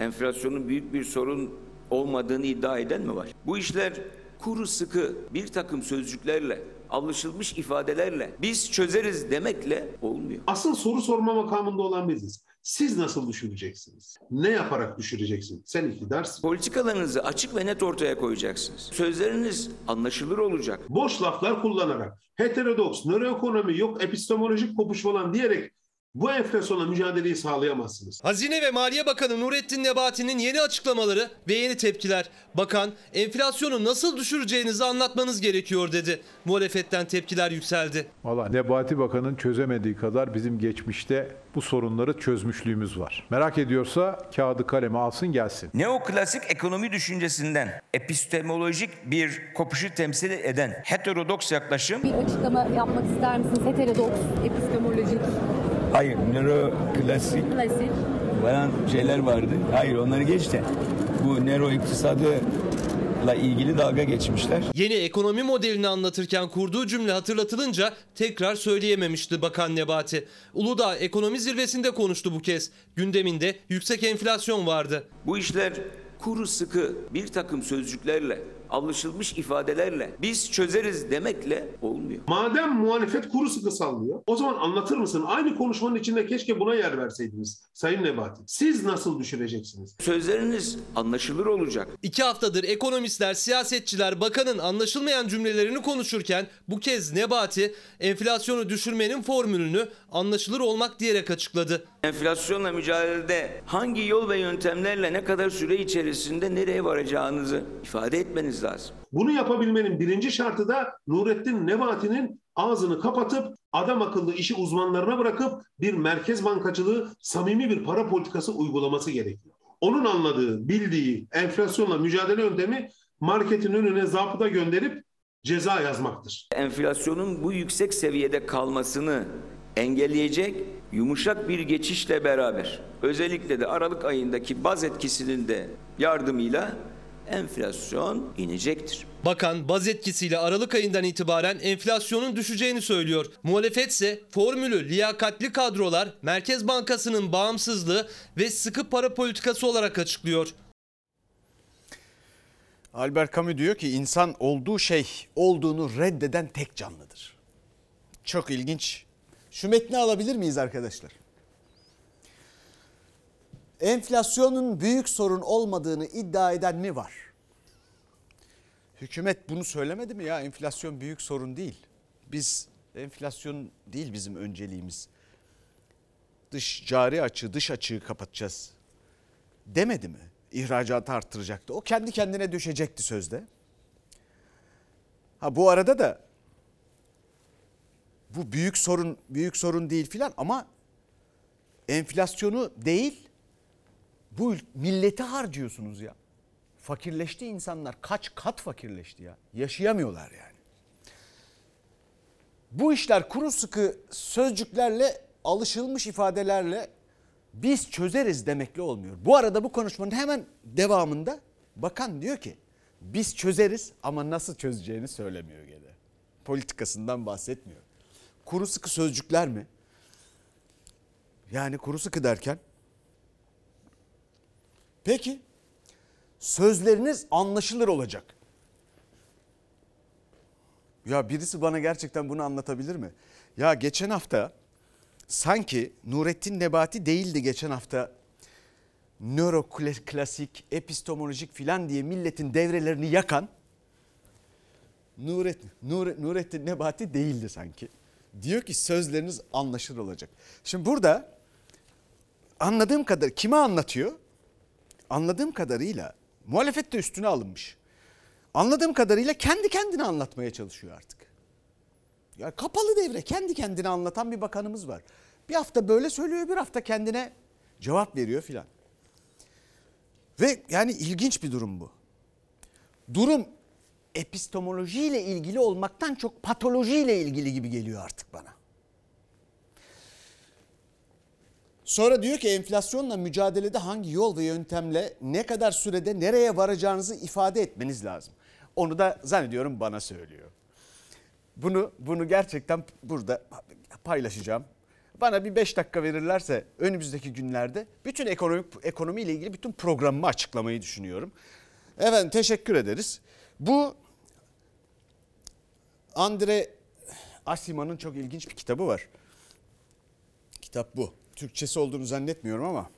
Enflasyonun büyük bir sorun olmadığını iddia eden mi var? Bu işler kuru sıkı bir takım sözcüklerle, alışılmış ifadelerle biz çözeriz demekle olmuyor. Asıl soru sorma makamında olan biziz. Siz nasıl düşüreceksiniz? Ne yaparak düşüreceksiniz? Sen iktidarsın. Politikalarınızı açık ve net ortaya koyacaksınız. Sözleriniz anlaşılır olacak. Boş laflar kullanarak heterodoks, nöroekonomi yok epistemolojik kopuş falan diyerek Bu enflasyonla mücadeleyi sağlayamazsınız. Hazine ve Maliye Bakanı Nurettin Nebati'nin yeni açıklamaları ve yeni tepkiler. Bakan enflasyonu nasıl düşüreceğinizi anlatmanız gerekiyor dedi. Muhalefetten tepkiler yükseldi. Valla Nebati Bakan'ın çözemediği kadar bizim geçmişte bu sorunları çözmüşlüğümüz var. Merak ediyorsa kağıdı kalemi alsın gelsin. Neoklasik ekonomi düşüncesinden epistemolojik bir kopuşu temsil eden heterodoks yaklaşım Bir açıklama yapmak ister misiniz? Heterodoks, epistemolojik, hayır neoklasik klasik. falan şeyler vardı. Hayır onları geç de bu nero iktisadıyla ilgili dalga geçmişler. Yeni ekonomi modelini anlatırken kurduğu cümle hatırlatılınca tekrar söyleyememişti Bakan Nebati. Uludağ ekonomi zirvesinde konuştu bu kez. Gündeminde yüksek enflasyon vardı. Bu işler kuru sıkı bir takım sözcüklerle, alışılmış ifadelerle biz çözeriz demekle olmuyor. Madem muhalefet kuru sıkı sallıyor, o zaman anlatır mısın? Aynı konuşmanın içinde keşke buna yer verseydiniz Sayın Nebati. Siz nasıl düşüreceksiniz? Sözleriniz anlaşılır olacak. İki haftadır ekonomistler, siyasetçiler bakanın anlaşılmayan cümlelerini konuşurken bu kez Nebati enflasyonu düşürmenin formülünü anlaşılır olmak diyerek açıkladı. Enflasyonla mücadelede hangi yol ve yöntemlerle ne kadar süre içerisinde nereye varacağınızı ifade etmeniz lazım. Bunu yapabilmenin birinci şartı da Nurettin Nebati'nin ağzını kapatıp adam akıllı işi uzmanlarına bırakıp bir merkez bankacılığı samimi bir para politikası uygulaması gerekiyor. Onun anladığı, bildiği enflasyonla mücadele yöntemi marketin önüne zabıta gönderip ceza yazmaktır. Enflasyonun bu yüksek seviyede kalmasını engelleyecek yumuşak bir geçişle beraber özellikle de Aralık ayındaki baz etkisinin de yardımıyla enflasyon inecektir. Bakan baz etkisiyle Aralık ayından itibaren enflasyonun düşeceğini söylüyor. Muhalefet ise formülü liyakatli kadrolar, Merkez Bankası'nın bağımsızlığı ve sıkı para politikası olarak açıklıyor. Albert Camus diyor ki insan olduğu şey olduğunu reddeden tek canlıdır. Çok ilginç. Şu metni alabilir miyiz arkadaşlar? Enflasyonun büyük sorun olmadığını iddia eden mi var? Hükümet bunu söylemedi mi ya? Enflasyon büyük sorun değil. Biz enflasyon değil bizim önceliğimiz. Dış cari açığı, dış açığı kapatacağız. Demedi mi? İhracatı arttıracaktı. O kendi kendine düşecekti sözde. Ha bu arada da bu büyük sorun büyük sorun değil filan ama enflasyonu değil bu milleti harcıyorsunuz ya. Fakirleşti insanlar. Kaç kat fakirleşti ya. Yaşayamıyorlar yani. Bu işler kuru sıkı sözcüklerle, alışılmış ifadelerle biz çözeriz demekle olmuyor. Bu arada bu konuşmanın hemen devamında bakan diyor ki biz çözeriz ama nasıl çözeceğini söylemiyor gene. Politikasından bahsetmiyor. Kuru sıkı sözcükler mi? Yani kuru sıkı derken Peki sözleriniz anlaşılır olacak. Ya birisi bana gerçekten bunu anlatabilir mi? Ya geçen hafta sanki Nurettin Nebati değildi geçen hafta nöroklasik, epistemolojik filan diye milletin devrelerini yakan Nurettin, Nur, Nurettin Nebati değildi sanki. Diyor ki sözleriniz anlaşılır olacak. Şimdi burada anladığım kadar kime anlatıyor? Anladığım kadarıyla muhalefet de üstüne alınmış. Anladığım kadarıyla kendi kendine anlatmaya çalışıyor artık. Ya kapalı devre kendi kendine anlatan bir bakanımız var. Bir hafta böyle söylüyor bir hafta kendine cevap veriyor filan. Ve yani ilginç bir durum bu. Durum epistemolojiyle ilgili olmaktan çok patolojiyle ilgili gibi geliyor artık bana. Sonra diyor ki enflasyonla mücadelede hangi yol ve yöntemle ne kadar sürede nereye varacağınızı ifade etmeniz lazım. Onu da zannediyorum bana söylüyor. Bunu bunu gerçekten burada paylaşacağım. Bana bir 5 dakika verirlerse önümüzdeki günlerde bütün ekonomik ekonomiyle ilgili bütün programımı açıklamayı düşünüyorum. Efendim teşekkür ederiz. Bu Andre Asima'nın çok ilginç bir kitabı var. Kitap bu. Türkçesi olduğunu zannetmiyorum ama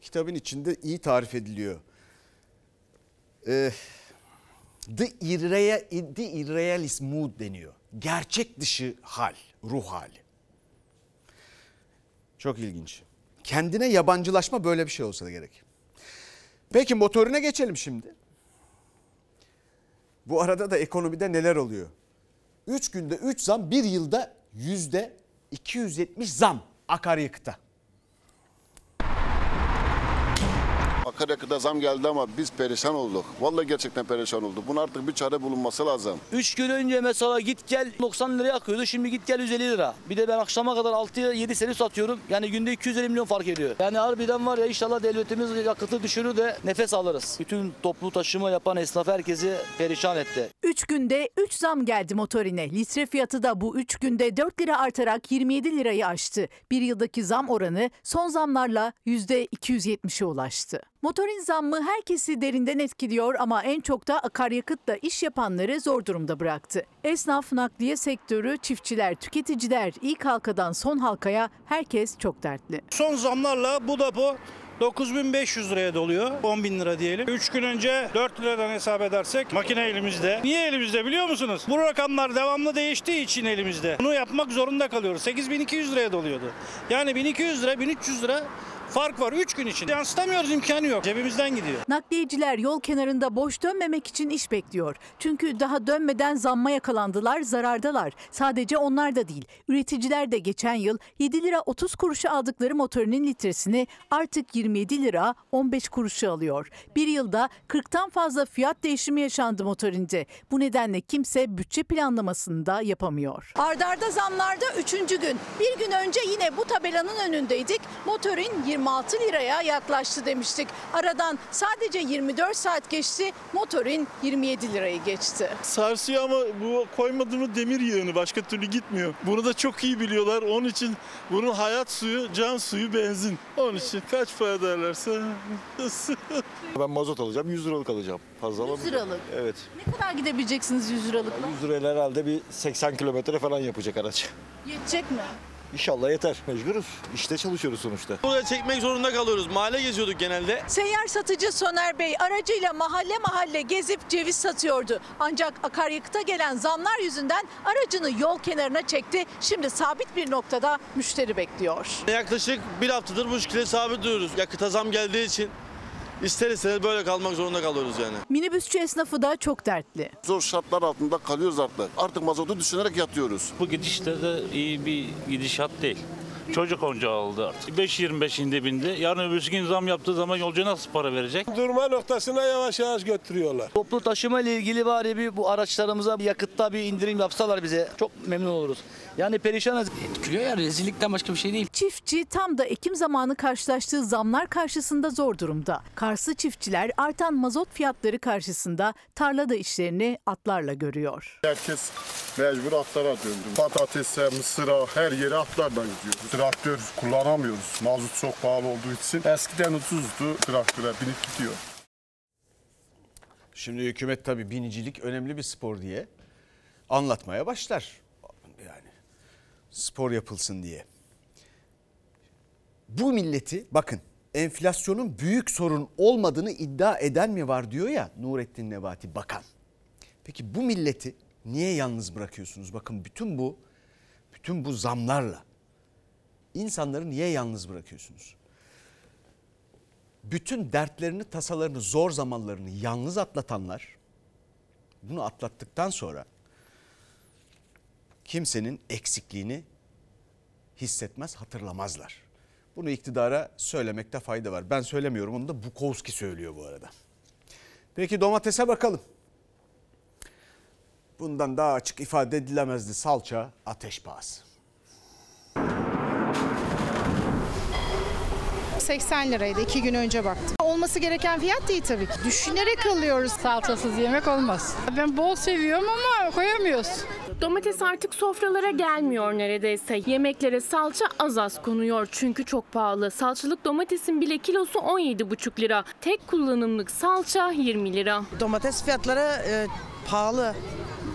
kitabın içinde iyi tarif ediliyor. Ee, the, irreal, the irrealist mood deniyor. Gerçek dışı hal, ruh hali. Çok ilginç. Kendine yabancılaşma böyle bir şey olsa da gerek. Peki motorine geçelim şimdi. Bu arada da ekonomide neler oluyor? 3 günde 3 zam, bir yılda yüzde 270 zam akaryakıta. Akaryakıta zam geldi ama biz perişan olduk. Vallahi gerçekten perişan olduk. Buna artık bir çare bulunması lazım. 3 gün önce mesela git gel 90 liraya akıyordu. Şimdi git gel 150 lira. Bir de ben akşama kadar 6-7 seri satıyorum. Yani günde 250 milyon fark ediyor. Yani harbiden var ya inşallah devletimiz yakıtı düşürür de nefes alırız. Bütün toplu taşıma yapan esnaf herkesi perişan etti. 3 günde 3 zam geldi motorine. Litre fiyatı da bu 3 günde 4 lira artarak 27 lirayı aştı. Bir yıldaki zam oranı son zamlarla %270'e ulaştı. Motorin zammı herkesi derinden etkiliyor ama en çok da akaryakıtla iş yapanları zor durumda bıraktı. Esnaf, nakliye sektörü, çiftçiler, tüketiciler ilk halkadan son halkaya herkes çok dertli. Son zamlarla bu depo 9500 liraya doluyor. 10 bin lira diyelim. 3 gün önce 4 liradan hesap edersek makine elimizde. Niye elimizde biliyor musunuz? Bu rakamlar devamlı değiştiği için elimizde. Bunu yapmak zorunda kalıyoruz. 8200 liraya doluyordu. Yani 1200 lira 1300 lira fark var 3 gün için. Yansıtamıyoruz imkanı yok. Cebimizden gidiyor. Nakliyeciler yol kenarında boş dönmemek için iş bekliyor. Çünkü daha dönmeden zamma yakalandılar, zarardalar. Sadece onlar da değil. Üreticiler de geçen yıl 7 lira 30 kuruşa aldıkları motorinin litresini artık 27 lira 15 kuruşa alıyor. Bir yılda 40'tan fazla fiyat değişimi yaşandı motorinde. Bu nedenle kimse bütçe planlamasını da yapamıyor. Ardarda zamlarda 3. gün. Bir gün önce yine bu tabelanın önündeydik. Motorin 26 liraya yaklaştı demiştik. Aradan sadece 24 saat geçti. Motorin 27 lirayı geçti. Sarsıyor ama bu koymadığımız demir yığını başka türlü gitmiyor. Bunu da çok iyi biliyorlar. Onun için bunun hayat suyu, can suyu benzin. Onun için kaç para derlerse. Ben mazot alacağım 100 liralık alacağım. Fazla 100 alamayacağım. liralık. Evet. Ne kadar gidebileceksiniz 100 liralıkla? 100 lirayla herhalde bir 80 kilometre falan yapacak araç. Yetecek mi? İnşallah yeter. Mecburuz. İşte çalışıyoruz sonuçta. Buraya çekmek zorunda kalıyoruz. Mahalle geziyorduk genelde. Seyyar satıcı Soner Bey aracıyla mahalle mahalle gezip ceviz satıyordu. Ancak akaryakıta gelen zamlar yüzünden aracını yol kenarına çekti. Şimdi sabit bir noktada müşteri bekliyor. Yaklaşık bir haftadır bu şekilde sabit duruyoruz. Yakıta zam geldiği için ister istemez böyle kalmak zorunda kalıyoruz yani. Minibüsçü esnafı da çok dertli. Zor şartlar altında kalıyoruz artık. Artık mazotu düşünerek yatıyoruz. Bu gidişte de iyi bir gidişat değil. Çocuk oyuncağı aldı artık. 5.25'in dibinde. Yarın öbürsü gün zam yaptığı zaman yolcu nasıl para verecek? Durma noktasına yavaş yavaş götürüyorlar. Toplu taşıma ile ilgili bari bir bu araçlarımıza bir yakıtta bir indirim yapsalar bize çok memnun oluruz. Yani perişanız. Etkiliyor ya rezillikten başka bir şey değil. Çiftçi tam da Ekim zamanı karşılaştığı zamlar karşısında zor durumda. Karslı çiftçiler artan mazot fiyatları karşısında tarlada işlerini atlarla görüyor. Herkes mecbur atlara döndü. Patatese, mısıra her yere atlarla gidiyoruz. Traktör kullanamıyoruz. Mazot çok pahalı olduğu için. Eskiden ucuzdu. Traktöre binip gidiyor. Şimdi hükümet tabii binicilik önemli bir spor diye anlatmaya başlar. Yani spor yapılsın diye. Bu milleti bakın enflasyonun büyük sorun olmadığını iddia eden mi var diyor ya Nurettin Nebati Bakan. Peki bu milleti niye yalnız bırakıyorsunuz? Bakın bütün bu bütün bu zamlarla insanları niye yalnız bırakıyorsunuz? Bütün dertlerini, tasalarını, zor zamanlarını yalnız atlatanlar bunu atlattıktan sonra kimsenin eksikliğini hissetmez, hatırlamazlar. Bunu iktidara söylemekte fayda var. Ben söylemiyorum onu da Bukowski söylüyor bu arada. Peki domatese bakalım. Bundan daha açık ifade edilemezdi salça ateş pahası. 80 liraydı iki gün önce baktım. Olması gereken fiyat değil tabii ki. Düşünerek alıyoruz. Salçasız yemek olmaz. Ben bol seviyorum ama koyamıyoruz. Domates artık sofralara gelmiyor neredeyse. Yemeklere salça az az konuyor çünkü çok pahalı. Salçalık domatesin bile kilosu 17,5 lira. Tek kullanımlık salça 20 lira. Domates fiyatları e, pahalı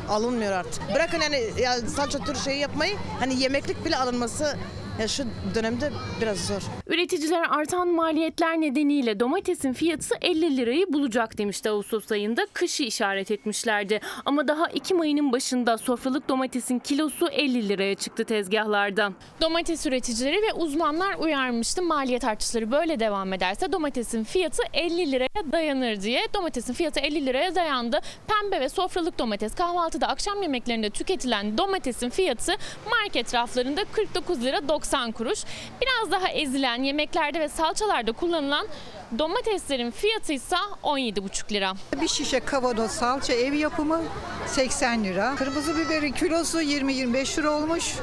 alınmıyor artık. Bırakın hani ya salça tür şeyi yapmayı hani yemeklik bile alınması Ya şu dönemde biraz zor. Üreticiler artan maliyetler nedeniyle domatesin fiyatı 50 lirayı bulacak demişti Ağustos ayında. Kışı işaret etmişlerdi. Ama daha Ekim ayının başında sofralık domatesin kilosu 50 liraya çıktı tezgahlarda. Domates üreticileri ve uzmanlar uyarmıştı. Maliyet artışları böyle devam ederse domatesin fiyatı 50 liraya dayanır diye. Domatesin fiyatı 50 liraya dayandı. Pembe ve sofralık domates kahvaltıda akşam yemeklerinde tüketilen domatesin fiyatı market raflarında 49 lira 90 kuruş. Biraz daha ezilen yemeklerde ve salçalarda kullanılan domateslerin fiyatı ise 17,5 lira. Bir şişe kavanoz salça ev yapımı 80 lira. Kırmızı biberin kilosu 20-25 lira olmuş.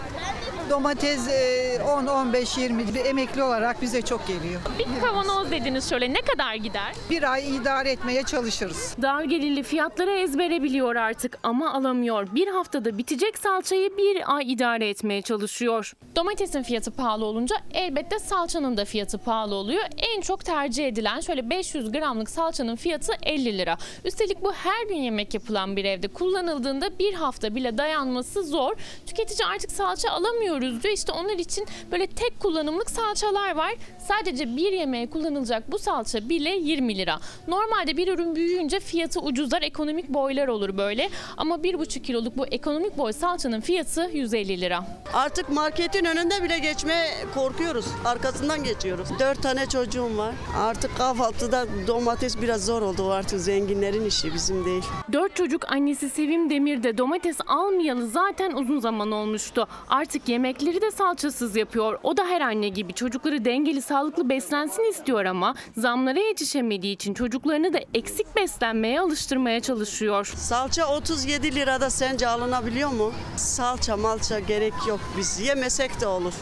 Domates e, 10-15-20 bir emekli olarak bize çok geliyor. Bir kavanoz dediniz şöyle ne kadar gider? Bir ay idare etmeye çalışırız. Dar gelirli fiyatları ezbere biliyor artık ama alamıyor. Bir haftada bitecek salçayı bir ay idare etmeye çalışıyor. Domatesin fiyatı pahalı olunca elbette salçanın da fiyatı pahalı oluyor. En çok tercih edilen şöyle 500 gramlık salçanın fiyatı 50 lira. Üstelik bu her gün yemek yapılan bir evde kullanıldığında bir hafta bile dayanması zor. Tüketici artık salça alamıyoruz diyor. İşte onlar için böyle tek kullanımlık salçalar var. Sadece bir yemeğe kullanılacak bu salça bile 20 lira. Normalde bir ürün büyüyünce fiyatı ucuzlar, ekonomik boylar olur böyle. Ama 1,5 kiloluk bu ekonomik boy salçanın fiyatı 150 lira. Artık marketin önünde bile geçmeye korkuyoruz. Arkasından geçiyoruz. Dört tane çocuğum var. Artık kahvaltıda domates biraz zor oldu. Artık zenginlerin işi bizim değil. Dört çocuk annesi Sevim Demir de domates almayalı zaten uzun zaman olmuştu. Artık yemekleri de salçasız yapıyor. O da her anne gibi çocukları dengeli sağlıklı beslensin istiyor ama zamlara yetişemediği için çocuklarını da eksik beslenmeye alıştırmaya çalışıyor. Salça 37 lirada sence alınabiliyor mu? Salça malça gerek yok. Biz yemesek de olur.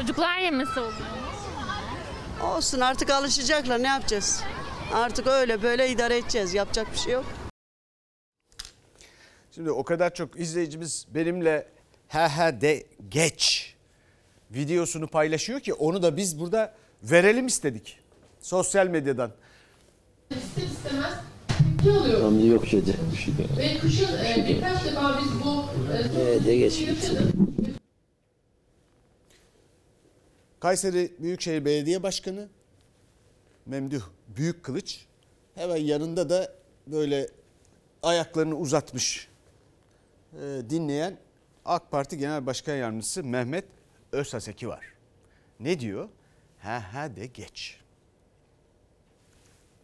Çocuklar yemesi oluyor. Olsun artık alışacaklar ne yapacağız? Artık öyle böyle idare edeceğiz. Yapacak bir şey yok. Şimdi o kadar çok izleyicimiz benimle he he de geç videosunu paylaşıyor ki onu da biz burada verelim istedik. Sosyal medyadan. İster istemez tepki alıyoruz. yok şeyde. Bir şey de. Ve kışın e, birkaç defa biz bu e, Evet, de geç yaşadık. Kayseri Büyükşehir Belediye Başkanı Memduh Büyükkılıç hemen yanında da böyle ayaklarını uzatmış e, dinleyen AK Parti Genel Başkan Yardımcısı Mehmet Özhaseki var. Ne diyor? Ha ha de geç.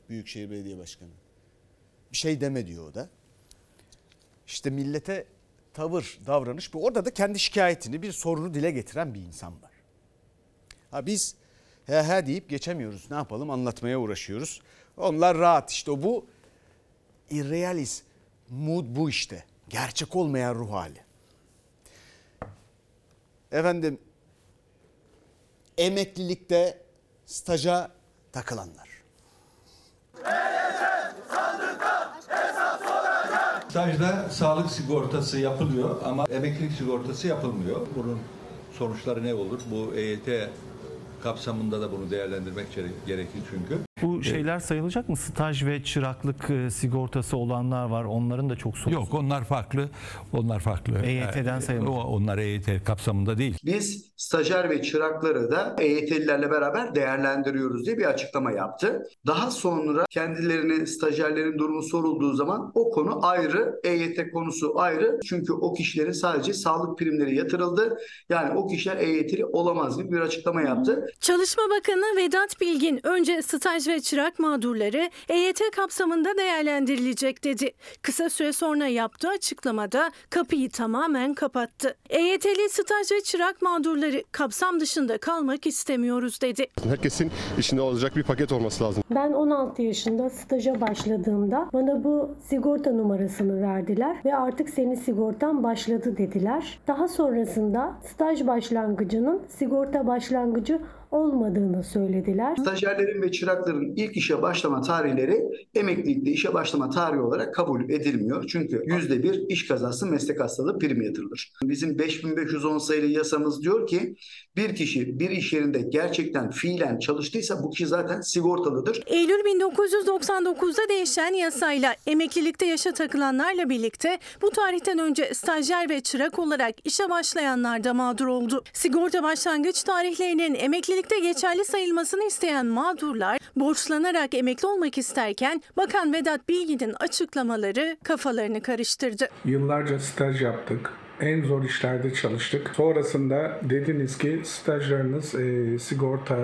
Büyükşehir Belediye Başkanı. Bir şey deme diyor o da. İşte millete tavır, davranış bu. Orada da kendi şikayetini, bir sorunu dile getiren bir insan var. Ha biz he he deyip geçemiyoruz. Ne yapalım anlatmaya uğraşıyoruz. Onlar rahat işte bu irrealis mood bu işte. Gerçek olmayan ruh hali. Efendim emeklilikte staja takılanlar. Stajda sağlık sigortası yapılıyor ama emeklilik sigortası yapılmıyor. Bunun sonuçları ne olur? Bu EYT kapsamında da bunu değerlendirmek gerekir çünkü. Bu şeyler sayılacak mı? Staj ve çıraklık e, sigortası olanlar var. Onların da çok sorusu. Yok onlar farklı. Onlar farklı. EYT'den sayılır. O- Onlar EYT kapsamında değil. Biz stajyer ve çırakları da EYT'lilerle beraber değerlendiriyoruz diye bir açıklama yaptı. Daha sonra kendilerine stajyerlerin durumu sorulduğu zaman o konu ayrı, EYT konusu ayrı. Çünkü o kişilerin sadece sağlık primleri yatırıldı. Yani o kişiler EYT'li olamaz gibi bir açıklama yaptı. Çalışma Bakanı Vedat Bilgin önce staj ve çırak mağdurları EYT kapsamında değerlendirilecek dedi. Kısa süre sonra yaptığı açıklamada kapıyı tamamen kapattı. EYT'li staj ve çırak mağdurları kapsam dışında kalmak istemiyoruz dedi. Herkesin içinde olacak bir paket olması lazım. Ben 16 yaşında staja başladığımda bana bu sigorta numarasını verdiler ve artık senin sigortan başladı dediler. Daha sonrasında staj başlangıcının sigorta başlangıcı olmadığını söylediler. Stajyerlerin ve çırakların ilk işe başlama tarihleri emeklilikte işe başlama tarihi olarak kabul edilmiyor. Çünkü %1 iş kazası meslek hastalığı primi yatırılır. Bizim 5510 sayılı yasamız diyor ki bir kişi bir iş yerinde gerçekten fiilen çalıştıysa bu kişi zaten sigortalıdır. Eylül 1999'da değişen yasayla emeklilikte yaşa takılanlarla birlikte bu tarihten önce stajyer ve çırak olarak işe başlayanlar da mağdur oldu. Sigorta başlangıç tarihlerinin emeklilikte geçerli sayılmasını isteyen mağdurlar borçlanarak emekli olmak isterken Bakan Vedat Bilgin'in açıklamaları kafalarını karıştırdı. Yıllarca staj yaptık. En zor işlerde çalıştık. Sonrasında dediniz ki stajlarınız e, sigorta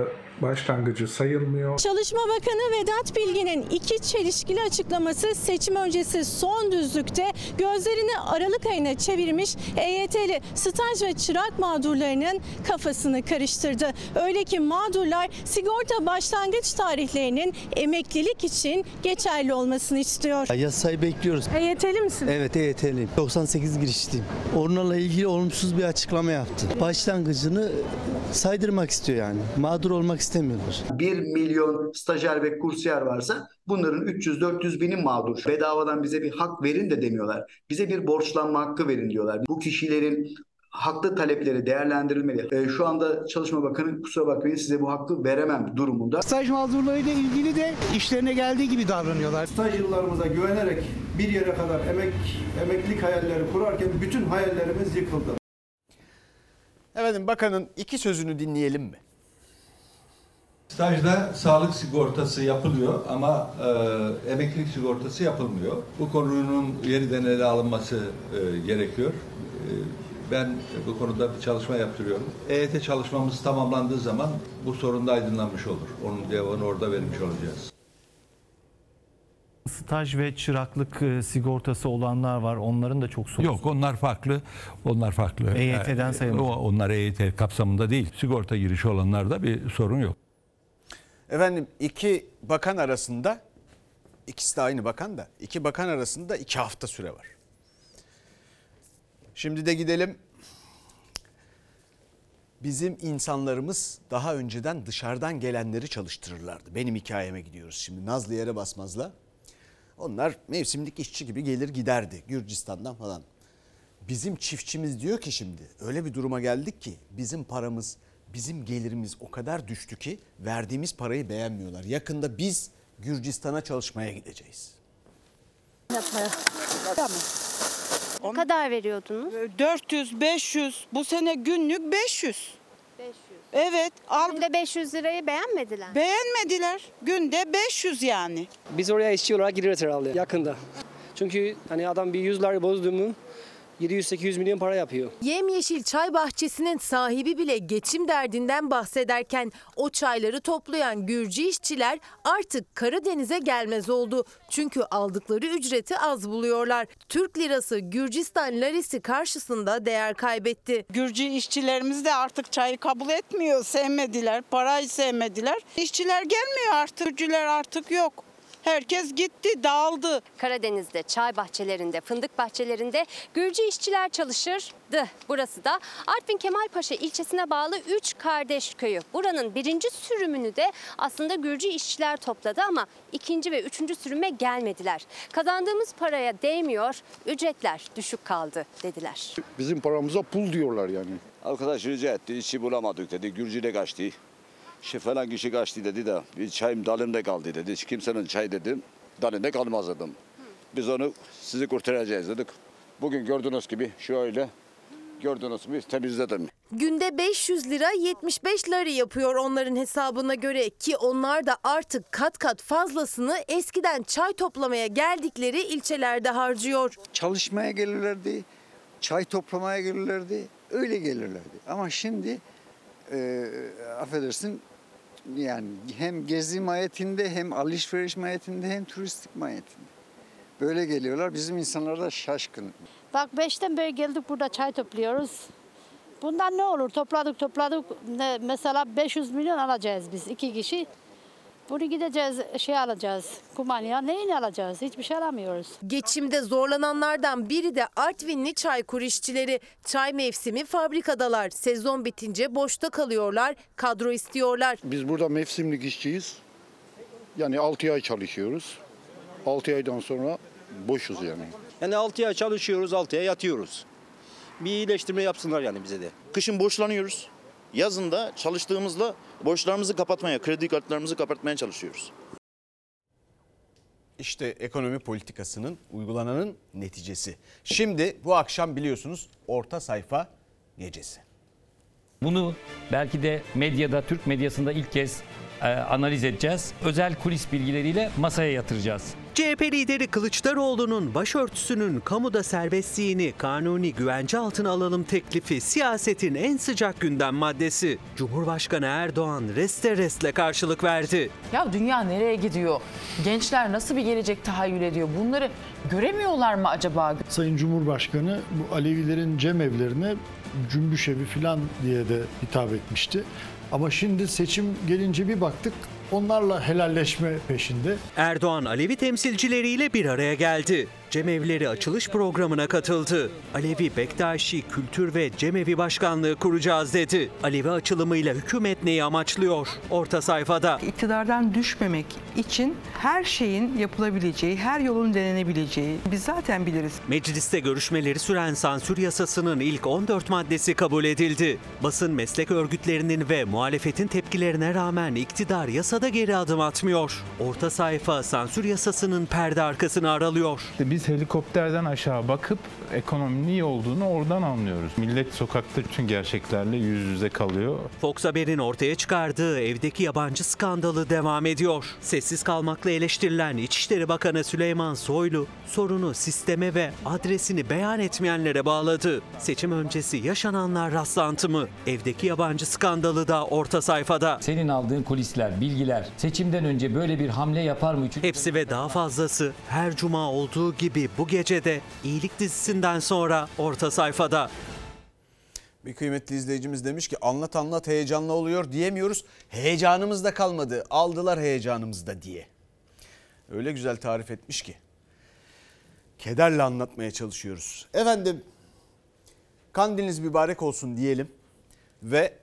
başlangıcı sayılmıyor. Çalışma Bakanı Vedat Bilgin'in iki çelişkili açıklaması seçim öncesi son düzlükte gözlerini Aralık ayına çevirmiş EYT'li staj ve çırak mağdurlarının kafasını karıştırdı. Öyle ki mağdurlar sigorta başlangıç tarihlerinin emeklilik için geçerli olmasını istiyor. Yasayı bekliyoruz. EYT'li misin? Evet EYT'liyim. 98 girişliyim. Onlarla ilgili olumsuz bir açıklama yaptı. Başlangıcını saydırmak istiyor yani. Mağdur olmak istemiyorlar. 1 milyon stajyer ve kursiyer varsa bunların 300-400 bini mağdur. Bedavadan bize bir hak verin de demiyorlar. Bize bir borçlanma hakkı verin diyorlar. Bu kişilerin haklı talepleri değerlendirilmeli. Ee, şu anda Çalışma Bakanı kusura bakmayın size bu hakkı veremem durumunda. Staj mağdurlarıyla ilgili de işlerine geldiği gibi davranıyorlar. Staj yıllarımıza güvenerek bir yere kadar emek emeklilik hayalleri kurarken bütün hayallerimiz yıkıldı. Efendim bakanın iki sözünü dinleyelim mi? Stajda sağlık sigortası yapılıyor ama e, emeklilik sigortası yapılmıyor. Bu konunun yeniden ele alınması e, gerekiyor. E, ben bu konuda bir çalışma yaptırıyorum. EYT çalışmamız tamamlandığı zaman bu sorun da aydınlanmış olur. Onun cevabını orada vermiş olacağız. Staj ve çıraklık e, sigortası olanlar var. Onların da çok sorun. Yok onlar farklı. Onlar farklı. EYT'den sayılır. o- Onlar EYT kapsamında değil. Sigorta girişi olanlarda bir sorun yok. Efendim iki bakan arasında ikisi de aynı bakan da iki bakan arasında iki hafta süre var. Şimdi de gidelim. Bizim insanlarımız daha önceden dışarıdan gelenleri çalıştırırlardı. Benim hikayeme gidiyoruz şimdi Nazlı yere basmazla. Onlar mevsimlik işçi gibi gelir giderdi Gürcistan'dan falan. Bizim çiftçimiz diyor ki şimdi öyle bir duruma geldik ki bizim paramız, bizim gelirimiz o kadar düştü ki verdiğimiz parayı beğenmiyorlar. Yakında biz Gürcistan'a çalışmaya gideceğiz. Ne kadar veriyordunuz? 400, 500. Bu sene günlük 500. 500. Evet. Al. Günde 500 lirayı beğenmediler. Beğenmediler. Günde 500 yani. Biz oraya işçi olarak gireriz herhalde yakında. Çünkü hani adam bir 100 lira bozdu mu 700-800 milyon para yapıyor. Yemyeşil çay bahçesinin sahibi bile geçim derdinden bahsederken o çayları toplayan Gürcü işçiler artık Karadeniz'e gelmez oldu. Çünkü aldıkları ücreti az buluyorlar. Türk lirası Gürcistan larisi karşısında değer kaybetti. Gürcü işçilerimiz de artık çayı kabul etmiyor. Sevmediler. Parayı sevmediler. İşçiler gelmiyor artık. Gürcüler artık yok. Herkes gitti, dağıldı. Karadeniz'de çay bahçelerinde, fındık bahçelerinde Gürcü işçiler çalışırdı. Burası da Artvin Kemalpaşa ilçesine bağlı 3 kardeş köyü. Buranın birinci sürümünü de aslında Gürcü işçiler topladı ama ikinci ve üçüncü sürüme gelmediler. Kazandığımız paraya değmiyor, ücretler düşük kaldı dediler. Bizim paramıza pul diyorlar yani. Arkadaş rica etti, işçi bulamadık dedi, Gürcü'de kaçtı. Şey falan kişi kaçtı dedi de, bir çayım dalımda kaldı dedi. Hiç kimsenin çay dedim, dalında kalmaz dedim. Biz onu sizi kurtaracağız dedik. Bugün gördüğünüz gibi şöyle, gördüğünüz gibi temizledim. Günde 500 lira 75 lari yapıyor onların hesabına göre ki onlar da artık kat kat fazlasını eskiden çay toplamaya geldikleri ilçelerde harcıyor. Çalışmaya gelirlerdi, çay toplamaya gelirlerdi, öyle gelirlerdi. Ama şimdi e, affedersin yani hem gezi mahiyetinde hem alışveriş mahiyetinde hem turistik mahiyetinde. Böyle geliyorlar. Bizim insanlar da şaşkın. Bak beşten beri geldik burada çay topluyoruz. Bundan ne olur? Topladık topladık. Mesela 500 milyon alacağız biz iki kişi. Bunu gideceğiz şey alacağız. Kumanya neyini alacağız? Hiçbir şey alamıyoruz. Geçimde zorlananlardan biri de Artvinli Çaykur işçileri. Çay mevsimi fabrikadalar. Sezon bitince boşta kalıyorlar, kadro istiyorlar. Biz burada mevsimlik işçiyiz. Yani 6 ay çalışıyoruz. 6 aydan sonra boşuz yani. Yani 6 ay çalışıyoruz, 6 ay yatıyoruz. Bir iyileştirme yapsınlar yani bize de. Kışın borçlanıyoruz. Yazın da çalıştığımızda borçlarımızı kapatmaya, kredi kartlarımızı kapatmaya çalışıyoruz. İşte ekonomi politikasının uygulananın neticesi. Şimdi bu akşam biliyorsunuz orta sayfa gecesi. Bunu belki de medyada, Türk medyasında ilk kez e, analiz edeceğiz. Özel kulis bilgileriyle masaya yatıracağız. CHP lideri Kılıçdaroğlu'nun başörtüsünün kamuda serbestliğini kanuni güvence altına alalım teklifi siyasetin en sıcak gündem maddesi. Cumhurbaşkanı Erdoğan reste restle karşılık verdi. Ya dünya nereye gidiyor? Gençler nasıl bir gelecek tahayyül ediyor? Bunları göremiyorlar mı acaba? Sayın Cumhurbaşkanı bu Alevilerin cemevlerine cümbüş evi falan diye de hitap etmişti. Ama şimdi seçim gelince bir baktık onlarla helalleşme peşinde. Erdoğan Alevi temsilcileriyle bir araya geldi. Cemevleri açılış programına katıldı. Alevi Bektaşi Kültür ve Cemevi Başkanlığı kuracağız dedi. Alevi açılımıyla hükümet neyi amaçlıyor? Orta sayfada. İktidardan düşmemek için her şeyin yapılabileceği, her yolun denenebileceği biz zaten biliriz. Mecliste görüşmeleri süren sansür yasasının ilk 14 maddesi kabul edildi. Basın meslek örgütlerinin ve muhalefetin tepkilerine rağmen iktidar yasada geri adım atmıyor. Orta sayfa sansür yasasının perde arkasını aralıyor. İşte biz helikopterden aşağı bakıp ekonominin iyi olduğunu oradan anlıyoruz. Millet sokakta bütün gerçeklerle yüz yüze kalıyor. Fox Haber'in ortaya çıkardığı evdeki yabancı skandalı devam ediyor. Sessiz kalmakla eleştirilen İçişleri Bakanı Süleyman Soylu sorunu sisteme ve adresini beyan etmeyenlere bağladı. Seçim öncesi yaşananlar rastlantı mı? Evdeki yabancı skandalı da orta sayfada. Senin aldığın kulisler, bilgiler seçimden önce böyle bir hamle yapar mı? Hepsi ve daha fazlası her cuma olduğu gibi bu gecede iyilik dizisinden sonra orta sayfada. Bir kıymetli izleyicimiz demiş ki anlat anlat heyecanlı oluyor diyemiyoruz. Heyecanımız da kalmadı. Aldılar heyecanımızı da diye. Öyle güzel tarif etmiş ki. Kederle anlatmaya çalışıyoruz. Efendim kandiliniz mübarek olsun diyelim ve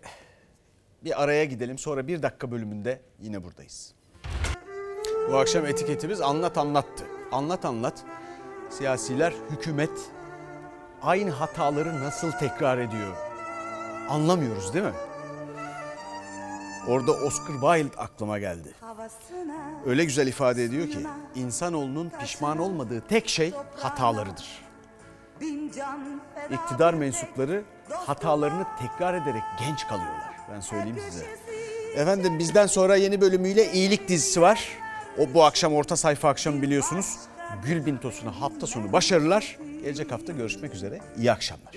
bir araya gidelim. Sonra bir dakika bölümünde yine buradayız. Bu akşam etiketimiz anlat anlattı. Anlat anlat. Siyasiler, hükümet aynı hataları nasıl tekrar ediyor? Anlamıyoruz değil mi? Orada Oscar Wilde aklıma geldi. Öyle güzel ifade ediyor ki insanoğlunun pişman olmadığı tek şey hatalarıdır. İktidar mensupları hatalarını tekrar ederek genç kalıyorlar. Ben söyleyeyim size. Efendim bizden sonra yeni bölümüyle iyilik dizisi var. O bu akşam orta sayfa akşamı biliyorsunuz. Gülbin Tosun'a hafta sonu başarılar. Gelecek hafta görüşmek üzere. İyi akşamlar.